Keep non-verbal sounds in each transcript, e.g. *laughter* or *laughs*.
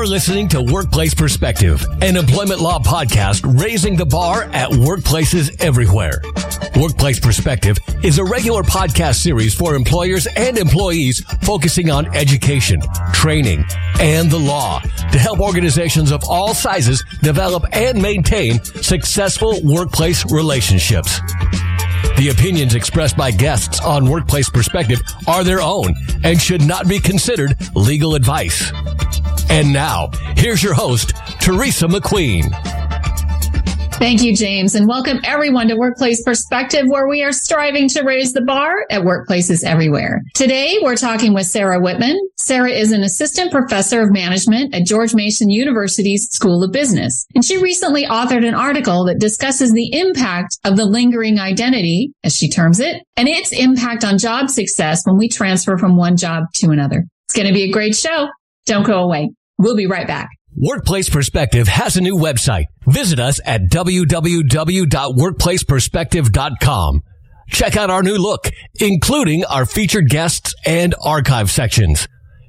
You're listening to Workplace Perspective, an employment law podcast raising the bar at workplaces everywhere. Workplace Perspective is a regular podcast series for employers and employees focusing on education, training, and the law to help organizations of all sizes develop and maintain successful workplace relationships. The opinions expressed by guests on Workplace Perspective are their own and should not be considered legal advice. And now, here's your host, Teresa McQueen. Thank you, James, and welcome everyone to Workplace Perspective, where we are striving to raise the bar at workplaces everywhere. Today, we're talking with Sarah Wittman. Sarah is an assistant professor of management at George Mason University's School of Business, and she recently authored an article that discusses the impact of the lingering identity, as she terms it, and its impact on job success when we transfer from one job to another. It's going to be a great show. Don't go away. We'll be right back. Workplace Perspective has a new website. Visit us at www.workplaceperspective.com. Check out our new look, including our featured guests and archive sections.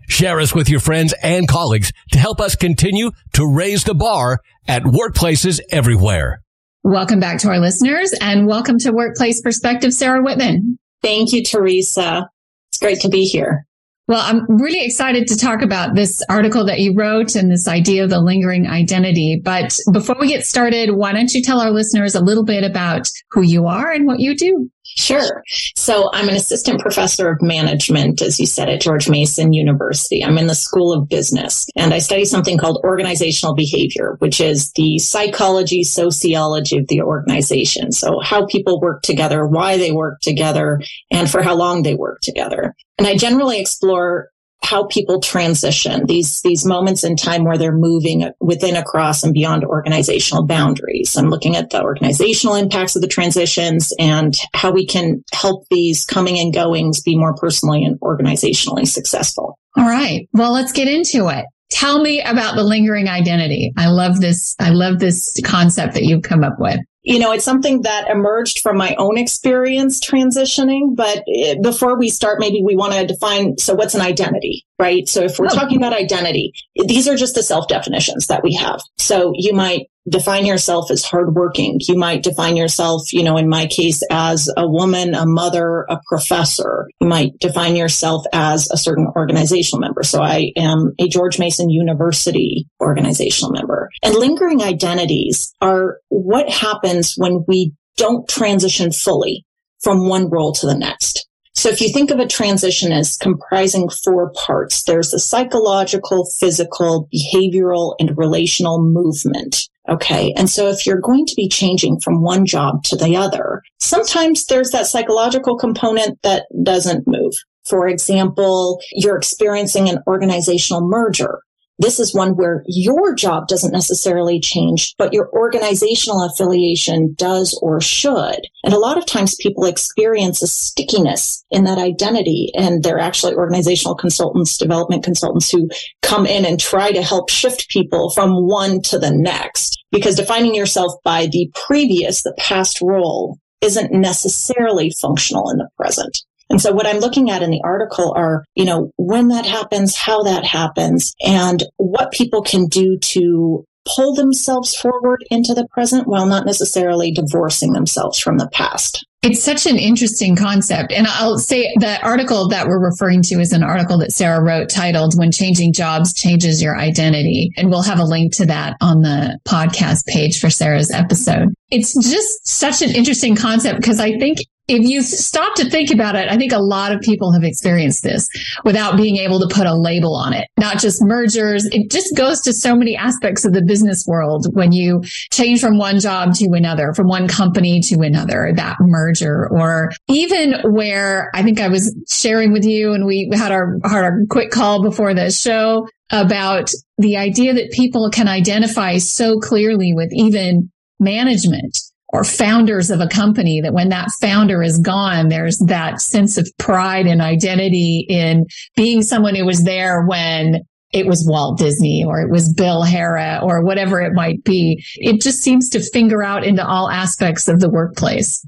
Share us with your friends and colleagues to help us continue to raise the bar at workplaces everywhere. Welcome back to our listeners and welcome to Workplace Perspective, Sarah Wittman. Thank you, Teresa. It's great to be here. Well, I'm really excited to talk about this article that you wrote and this idea of the lingering identity. But before we get started, why don't you tell our listeners a little bit about who you are and what you do? Sure. So I'm an assistant professor of management, as you said, at George Mason University. I'm in the School of Business and I study something called organizational behavior, which is the psychology, sociology of the organization. So how people work together, why they work together, and for how long they work together. And I generally explore how people transition these these moments in time where they're moving within across and beyond organizational boundaries. I'm looking at the organizational impacts of the transitions and how we can help these coming and goings be more personally and organizationally successful. All right. Well let's get into it. Tell me about the lingering identity. I love this i love this concept that you've come up with you know, it's something that emerged from my own experience transitioning. But eh, before we start, maybe we want to define so what's an identity, right? So if we're oh. talking about identity, these are just the self definitions that we have. So you might define yourself as hardworking. You might define yourself, you know, in my case, as a woman, a mother, a professor. You might define yourself as a certain organizational member. So I am a George Mason University organizational member. And lingering identities are what happens when we don't transition fully from one role to the next. So if you think of a transition as comprising four parts, there's the psychological, physical, behavioral, and relational movement. Okay. And so if you're going to be changing from one job to the other, sometimes there's that psychological component that doesn't move. For example, you're experiencing an organizational merger. This is one where your job doesn't necessarily change, but your organizational affiliation does or should. And a lot of times people experience a stickiness in that identity. And they're actually organizational consultants, development consultants who come in and try to help shift people from one to the next. Because defining yourself by the previous, the past role isn't necessarily functional in the present. And so what I'm looking at in the article are, you know, when that happens, how that happens, and what people can do to pull themselves forward into the present while not necessarily divorcing themselves from the past. It's such an interesting concept. And I'll say the article that we're referring to is an article that Sarah wrote titled When Changing Jobs Changes Your Identity. And we'll have a link to that on the podcast page for Sarah's episode. It's just such an interesting concept because I think if you stop to think about it, I think a lot of people have experienced this without being able to put a label on it, not just mergers. It just goes to so many aspects of the business world when you change from one job to another, from one company to another, that merger, or even where I think I was sharing with you and we had our, had our quick call before the show about the idea that people can identify so clearly with even management or founders of a company that when that founder is gone, there's that sense of pride and identity in being someone who was there when it was Walt Disney or it was Bill Harrah or whatever it might be. It just seems to finger out into all aspects of the workplace.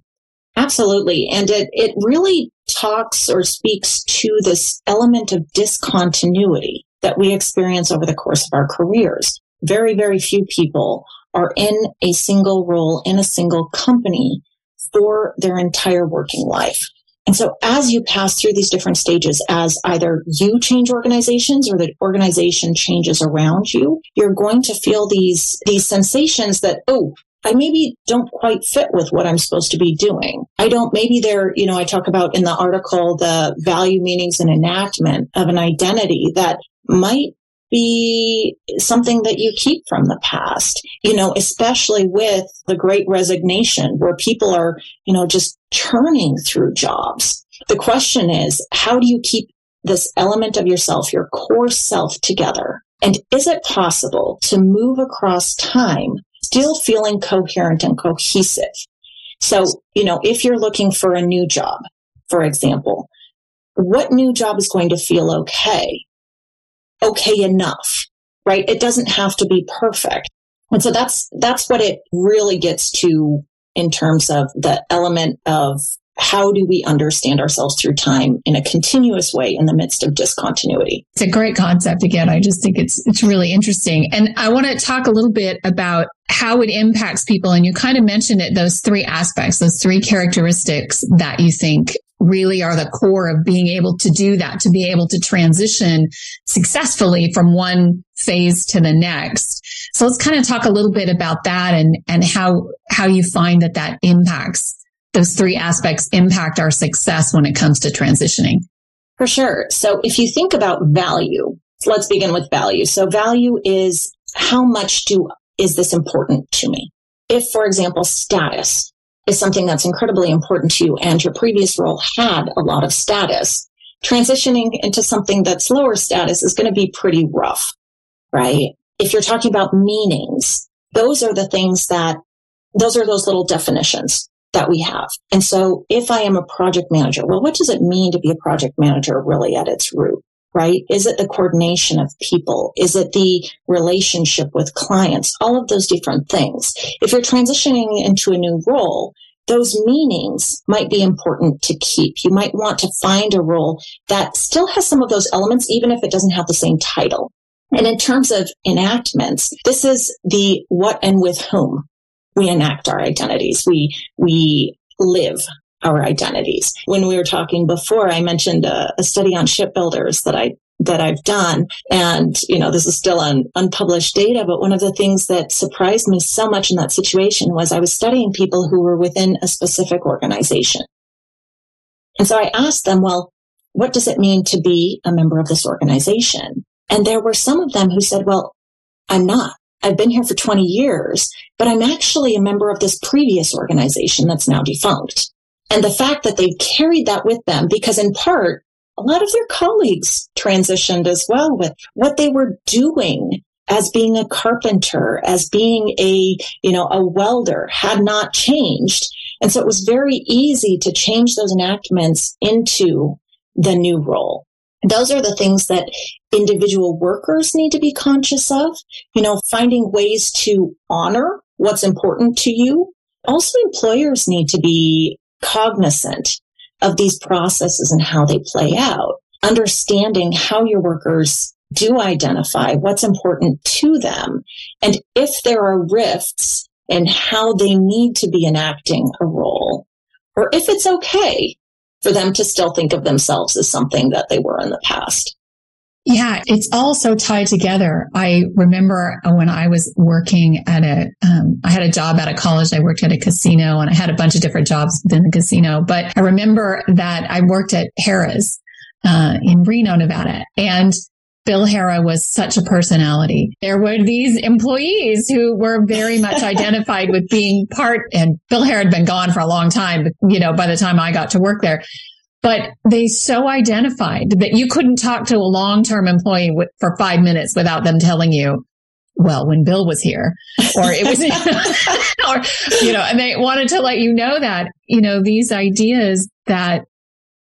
Absolutely. And it, it really talks or speaks to this element of discontinuity that we experience over the course of our careers. Very, very few people are in a single role in a single company for their entire working life. And so as you pass through these different stages, as either you change organizations or the organization changes around you, you're going to feel these, these sensations that, oh, I maybe don't quite fit with what I'm supposed to be doing. I don't, maybe there, you know, I talk about in the article the value, meanings, and enactment of an identity that might be something that you keep from the past, you know, especially with the great resignation where people are, you know, just churning through jobs. The question is, how do you keep this element of yourself, your core self together? And is it possible to move across time still feeling coherent and cohesive. So, you know, if you're looking for a new job, for example, what new job is going to feel okay? Okay enough, right? It doesn't have to be perfect. And so that's, that's what it really gets to in terms of the element of how do we understand ourselves through time in a continuous way in the midst of discontinuity? It's a great concept. Again, I just think it's it's really interesting. And I want to talk a little bit about how it impacts people. And you kind of mentioned it, those three aspects, those three characteristics that you think really are the core of being able to do that, to be able to transition successfully from one phase to the next. So let's kind of talk a little bit about that and, and how, how you find that that impacts those three aspects impact our success when it comes to transitioning? For sure. So if you think about value, let's begin with value. So value is how much do, is this important to me? If, for example, status is something that's incredibly important to you and your previous role had a lot of status, transitioning into something that's lower status is going to be pretty rough, right? If you're talking about meanings, those are the things that, those are those little definitions that we have. And so if I am a project manager, well, what does it mean to be a project manager really at its root? Right? Is it the coordination of people? Is it the relationship with clients? All of those different things. If you're transitioning into a new role, those meanings might be important to keep. You might want to find a role that still has some of those elements, even if it doesn't have the same title. And in terms of enactments, this is the what and with whom we enact our identities. We, we live our identities. When we were talking before, I mentioned a, a study on shipbuilders that I that I've done. And, you know, this is still on unpublished data, but one of the things that surprised me so much in that situation was I was studying people who were within a specific organization. And so I asked them, well, what does it mean to be a member of this organization? And there were some of them who said, well, I'm not. I've been here for 20 years, but I'm actually a member of this previous organization that's now defunct. And the fact that they've carried that with them, because in part, a lot of their colleagues transitioned as well with what they were doing as being a carpenter, as being a, you know, a welder had not changed. And so it was very easy to change those enactments into the new role those are the things that individual workers need to be conscious of, you know, finding ways to honor what's important to you. Also, employers need to be cognizant of these processes and how they play out, understanding how your workers do identify what's important to them. And if there are rifts in how they need to be enacting a role, or if it's okay for them to still think of themselves as something that they were in the past. Yeah, it's all so tied together. I remember when I was working at a, um, I had a job at a college. I worked at a casino and I had a bunch of different jobs within the casino. But I remember that I worked at Harrah's uh, in Reno, Nevada, and Bill Harrah was such a personality. There were these employees who were very much *laughs* identified with being part, and Bill Harrah had been gone for a long time, you know, by the time I got to work there. But they so identified that you couldn't talk to a long-term employee w- for five minutes without them telling you, well, when Bill was here, or it was, *laughs* *laughs* or, you know, and they wanted to let you know that, you know, these ideas that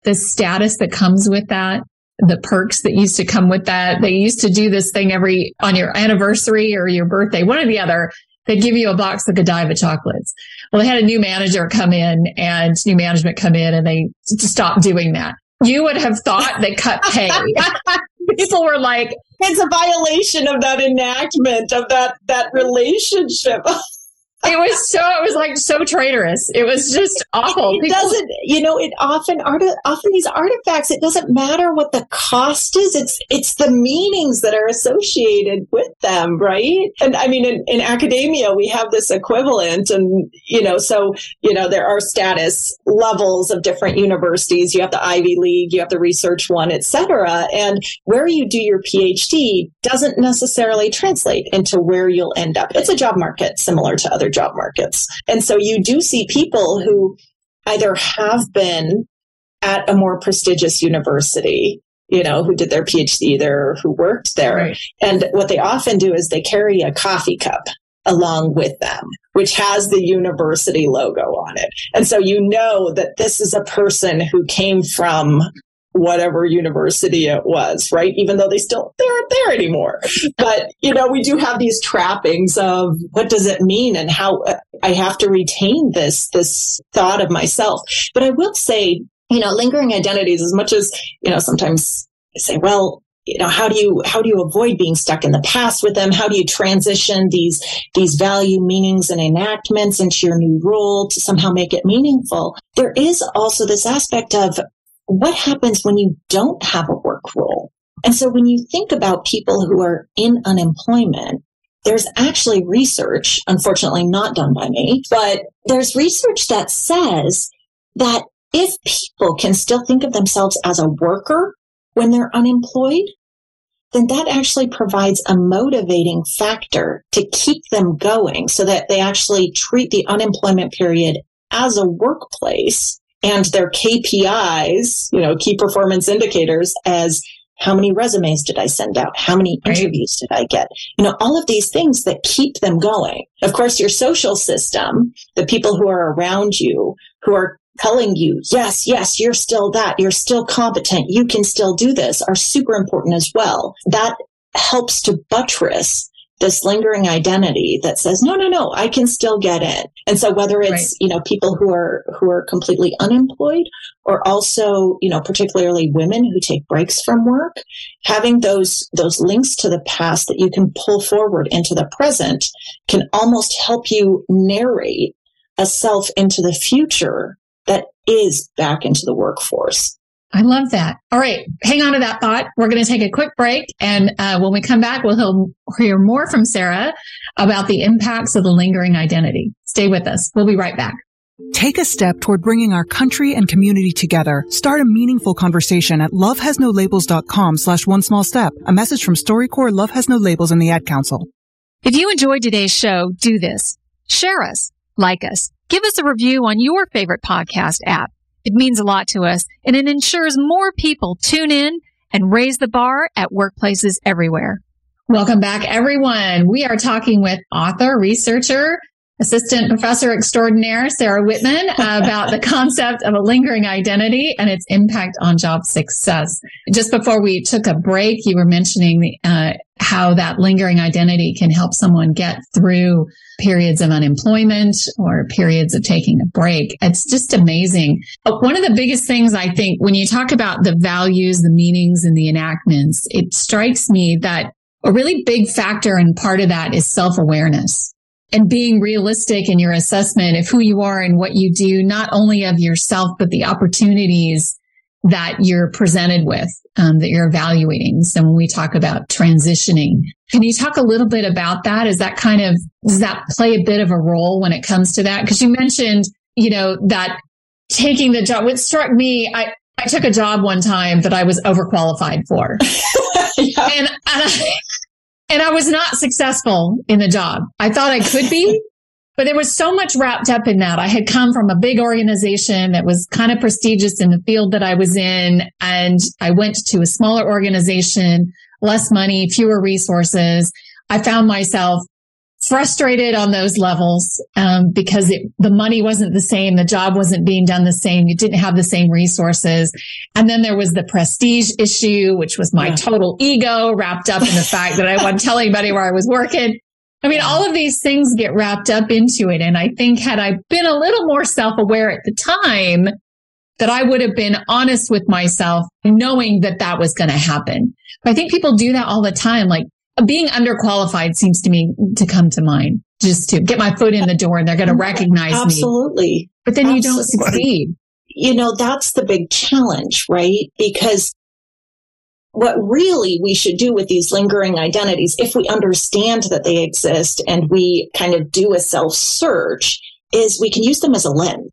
the status that comes with that the perks that used to come with that. They used to do this thing every on your anniversary or your birthday, one or the other. They'd give you a box of Godiva chocolates. Well, they had a new manager come in and new management come in and they stopped doing that. You would have thought they cut pay *laughs* people were like, it's a violation of that enactment of that that relationship. *laughs* it was so it was like so traitorous. It was just awful. It, it doesn't you know it often art often these artifacts it doesn't matter what the cost is it's it's the meanings that are associated with them right? And i mean in, in academia we have this equivalent and you know so you know there are status levels of different universities. You have the ivy league you have the research one etc and where you do your phd doesn't necessarily translate into where you'll end up. It's a job market similar to other job markets. And so you do see people who either have been at a more prestigious university, you know, who did their PhD there, who worked there. Right. And what they often do is they carry a coffee cup along with them, which has the university logo on it. And so you know that this is a person who came from whatever university it was, right? Even though they still they aren't there anymore. But you know, we do have these trappings of what does it mean and how uh, I have to retain this this thought of myself. But I will say, you know, lingering identities as much as, you know, sometimes I say, well, you know how do you how do you avoid being stuck in the past with them how do you transition these these value meanings and enactments into your new role to somehow make it meaningful there is also this aspect of what happens when you don't have a work role? And so when you think about people who are in unemployment, there's actually research, unfortunately not done by me, but there's research that says that if people can still think of themselves as a worker when they're unemployed, then that actually provides a motivating factor to keep them going so that they actually treat the unemployment period as a workplace and their KPIs, you know, key performance indicators as how many resumes did I send out? How many interviews did I get? You know, all of these things that keep them going. Of course, your social system, the people who are around you, who are telling you, yes, yes, you're still that, you're still competent, you can still do this, are super important as well. That helps to buttress this lingering identity that says no no no i can still get in and so whether it's right. you know people who are who are completely unemployed or also you know particularly women who take breaks from work having those those links to the past that you can pull forward into the present can almost help you narrate a self into the future that is back into the workforce I love that. All right. Hang on to that thought. We're going to take a quick break. And uh, when we come back, we'll hear more from Sarah about the impacts of the lingering identity. Stay with us. We'll be right back. Take a step toward bringing our country and community together. Start a meaningful conversation at lovehasnolabels.com slash one small step. A message from StoryCorps Love Has No Labels and the Ad Council. If you enjoyed today's show, do this. Share us. Like us. Give us a review on your favorite podcast app. It means a lot to us and it ensures more people tune in and raise the bar at workplaces everywhere. Welcome back, everyone. We are talking with author, researcher, assistant professor extraordinaire, Sarah Wittman, about the *laughs* concept of a lingering identity and its impact on job success. Just before we took a break, you were mentioning uh, how that lingering identity can help someone get through periods of unemployment or periods of taking a break. It's just amazing. One of the biggest things I think when you talk about the values, the meanings and the enactments, it strikes me that a really big factor and part of that is self awareness and being realistic in your assessment of who you are and what you do, not only of yourself, but the opportunities that you're presented with, um, that you're evaluating. So when we talk about transitioning, can you talk a little bit about that? Is that kind of, does that play a bit of a role when it comes to that? Cause you mentioned, you know, that taking the job, what struck me, I, I took a job one time that I was overqualified for. *laughs* yeah. And, and *laughs* I, and I was not successful in the job. I thought I could be, but there was so much wrapped up in that. I had come from a big organization that was kind of prestigious in the field that I was in. And I went to a smaller organization, less money, fewer resources. I found myself frustrated on those levels um, because it, the money wasn't the same, the job wasn't being done the same, you didn't have the same resources, and then there was the prestige issue, which was my yeah. total ego wrapped up in the fact that I wasn't telling anybody where I was working. I mean, all of these things get wrapped up into it, and I think had I been a little more self aware at the time, that I would have been honest with myself, knowing that that was going to happen. But I think people do that all the time. Like being underqualified seems to me to come to mind just to get my foot in the door and they're going to recognize Absolutely. me. Absolutely. But then Absolutely. you don't succeed. You know, that's the big challenge, right? Because what really we should do with these lingering identities, if we understand that they exist and we kind of do a self search, is we can use them as a lens.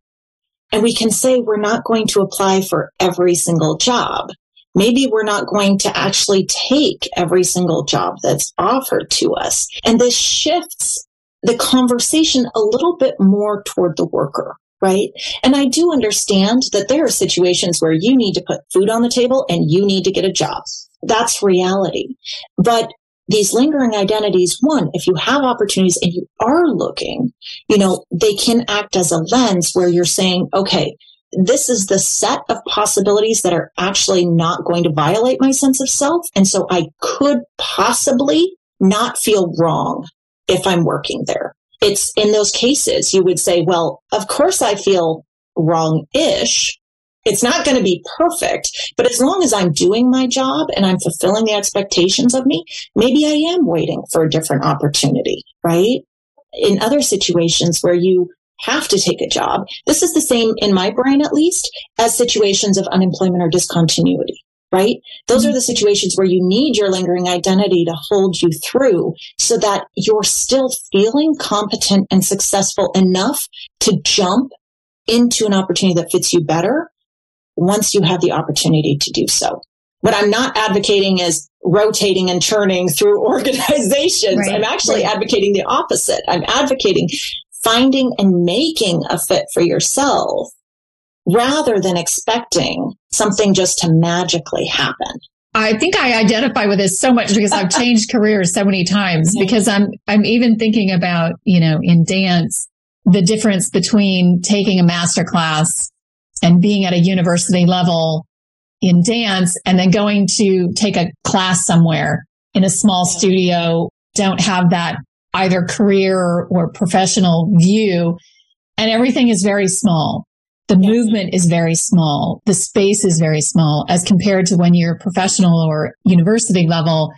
And we can say we're not going to apply for every single job. Maybe we're not going to actually take every single job that's offered to us. And this shifts the conversation a little bit more toward the worker right? And I do understand that there are situations where you need to put food on the table and you need to get a job. That's reality. But these lingering identities, one, if you have opportunities and you are looking, you know, they can act as a lens where you're saying, okay, this is the set of possibilities that are actually not going to violate my sense of self. And so I could possibly not feel wrong if I'm working there it's in those cases you would say, well, of course I feel wrong ish. It's not going to be perfect, but as long as I'm doing my job and I'm fulfilling the expectations of me, maybe I am waiting for a different opportunity, right? In other situations where you have to take a job, this is the same in my brain, at least, as situations of unemployment or discontinuity right? Those mm-hmm. are the situations where you need your lingering identity to hold you through so that you're still feeling competent and successful enough to jump into an opportunity that fits you better once you have the opportunity to do so. What I'm not advocating is rotating and churning through *laughs* organizations. Right. I'm actually right. advocating the opposite. I'm advocating finding and making a fit for yourself rather than expecting something just to magically happen. I think I identify with this so much because I've *laughs* changed careers so many times because I'm, I'm even thinking about, you know, in dance, the difference between taking a master class and being at a university level in dance and then going to take a class somewhere in a small studio, don't have that either career or professional view. And everything is very small the yes. movement is very small. The space is very small as compared to when you're professional or university level.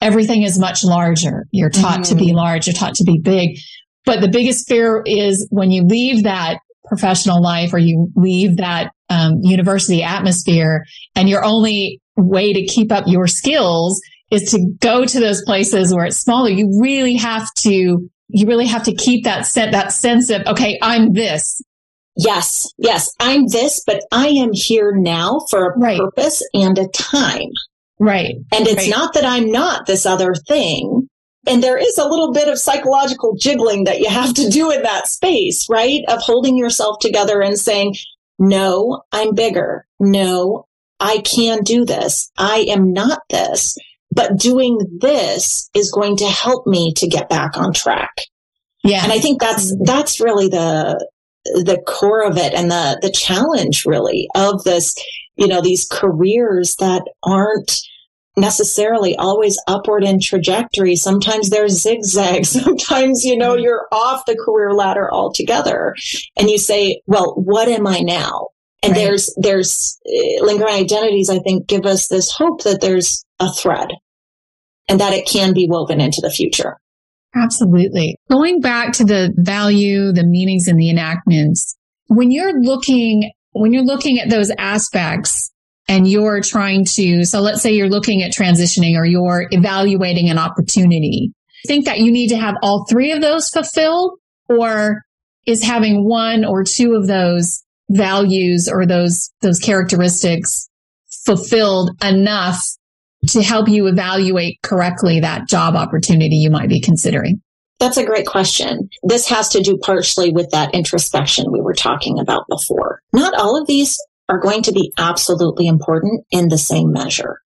Everything is much larger. You're taught mm-hmm. to be mm-hmm. large. You're taught to be big. But the biggest fear is when you leave that professional life or you leave that um, university atmosphere and your only way to keep up your skills is to go to those places where it's smaller. You really have to, you really have to keep that set, that sense of, okay, I'm this. Yes, yes, I'm this, but I am here now for a right. purpose and a time. Right. And it's right. not that I'm not this other thing. And there is a little bit of psychological jiggling that you have to do in that space, right? Of holding yourself together and saying, no, I'm bigger. No, I can do this. I am not this, but doing this is going to help me to get back on track. Yeah. And I think that's, mm-hmm. that's really the, the core of it and the the challenge really of this you know these careers that aren't necessarily always upward in trajectory. Sometimes they're zigzag *laughs* sometimes you know mm-hmm. you're off the career ladder altogether. And you say well what am i now? And right. there's there's uh, lingering identities i think give us this hope that there's a thread and that it can be woven into the future Absolutely. Going back to the value, the meanings and the enactments, when you're looking, when you're looking at those aspects and you're trying to, so let's say you're looking at transitioning or you're evaluating an opportunity, think that you need to have all three of those fulfilled or is having one or two of those values or those, those characteristics fulfilled enough to help you evaluate correctly that job opportunity you might be considering? That's a great question. This has to do partially with that introspection we were talking about before. Not all of these are going to be absolutely important in the same measure.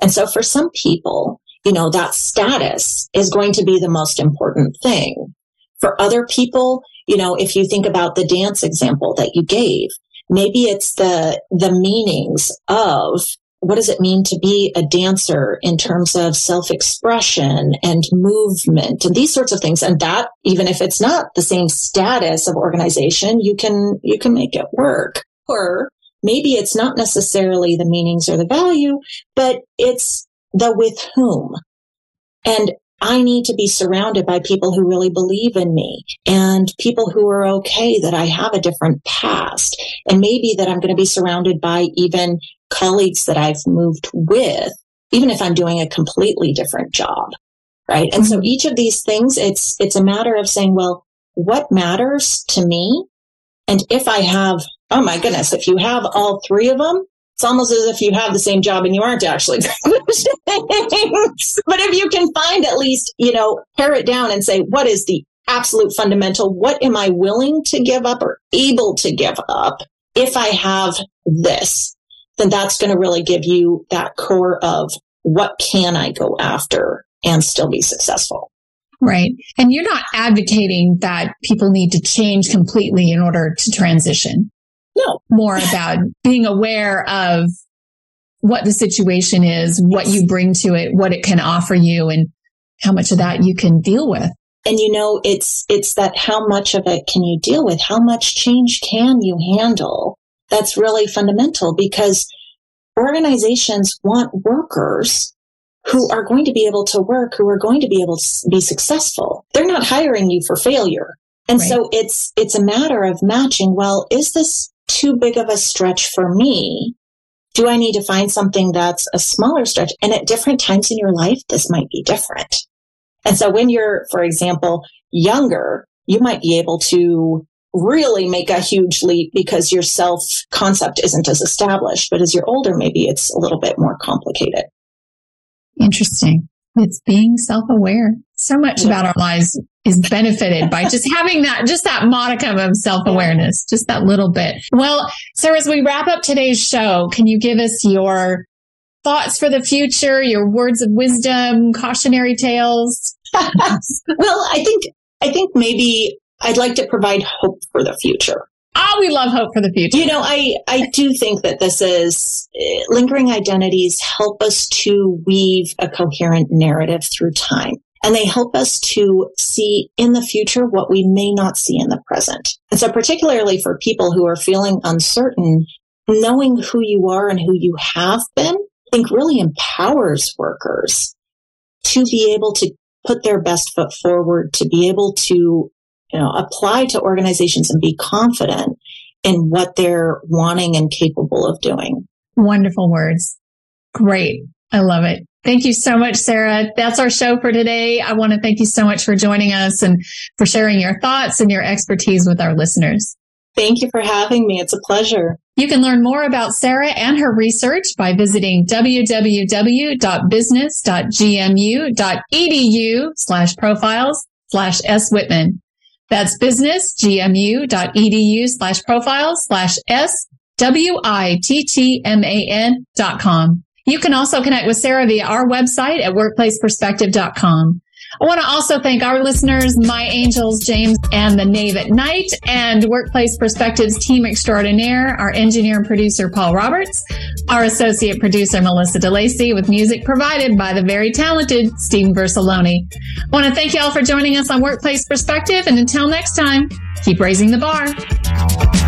And so for some people, you know, that status is going to be the most important thing. For other people, you know, if you think about the dance example that you gave, maybe it's the, the meanings of what does it mean to be a dancer in terms of self-expression and movement and these sorts of things and that even if it's not the same status of organization you can you can make it work or maybe it's not necessarily the meanings or the value, but it's the with whom. And I need to be surrounded by people who really believe in me and people who are okay that I have a different past. And maybe that I'm going to be surrounded by even colleagues that I've moved with, even if I'm doing a completely different job. Right. And mm-hmm. so each of these things, it's, it's a matter of saying, well, what matters to me? And if I have, oh my goodness, if you have all three of them, it's almost as if you have the same job and you aren't actually *laughs* but if you can find at least, you know, pare it down and say, what is the absolute fundamental? What am I willing to give up or able to give up if I have this? Then that's going to really give you that core of what can I go after and still be successful. Right. And you're not advocating that people need to change completely in order to transition. No. More about being aware of what the situation is, what you bring to it, what it can offer you, and how much of that you can deal with. And you know, it's, it's that how much of it can you deal with? How much change can you handle? That's really fundamental because organizations want workers who are going to be able to work, who are going to be able to be successful. They're not hiring you for failure. And right. so it's, it's a matter of matching. Well, is this too big of a stretch for me? Do I need to find something that's a smaller stretch? And at different times in your life, this might be different. And so when you're, for example, younger, you might be able to really make a huge leap because your self concept isn't as established. But as you're older, maybe it's a little bit more complicated. Interesting. It's being self aware. So much about our lives is benefited by just *laughs* having that, just that modicum of self awareness, just that little bit. Well, Sarah, as we wrap up today's show, can you give us your thoughts for the future, your words of wisdom, cautionary tales? *laughs* well, I think, I think maybe I'd like to provide hope for the future. Ah, oh, we love hope for the future. You know, I, I do think that this is uh, lingering identities help us to weave a coherent narrative through time. And they help us to see in the future what we may not see in the present. And so particularly for people who are feeling uncertain, knowing who you are and who you have been, I think really empowers workers to be able to put their best foot forward, to be able to, you know, apply to organizations and be confident in what they're wanting and capable of doing. Wonderful words. Great. I love it. Thank you so much, Sarah. That's our show for today. I want to thank you so much for joining us and for sharing your thoughts and your expertise with our listeners. Thank you for having me. It's a pleasure. You can learn more about Sarah and her research by visiting www.business.gmu.edu slash profiles slash S Wittman. That's businessgmu.edu slash profiles slash S W I T T M A N dot com. You can also connect with Sarah via our website at workplaceperspective.com. I want to also thank our listeners, my angels, James and the Knave at Night and Workplace Perspectives team extraordinaire, our engineer and producer, Paul Roberts, our associate producer, Melissa DeLacy with music provided by the very talented Stephen Versaloni. I want to thank you all for joining us on Workplace Perspective. And until next time, keep raising the bar.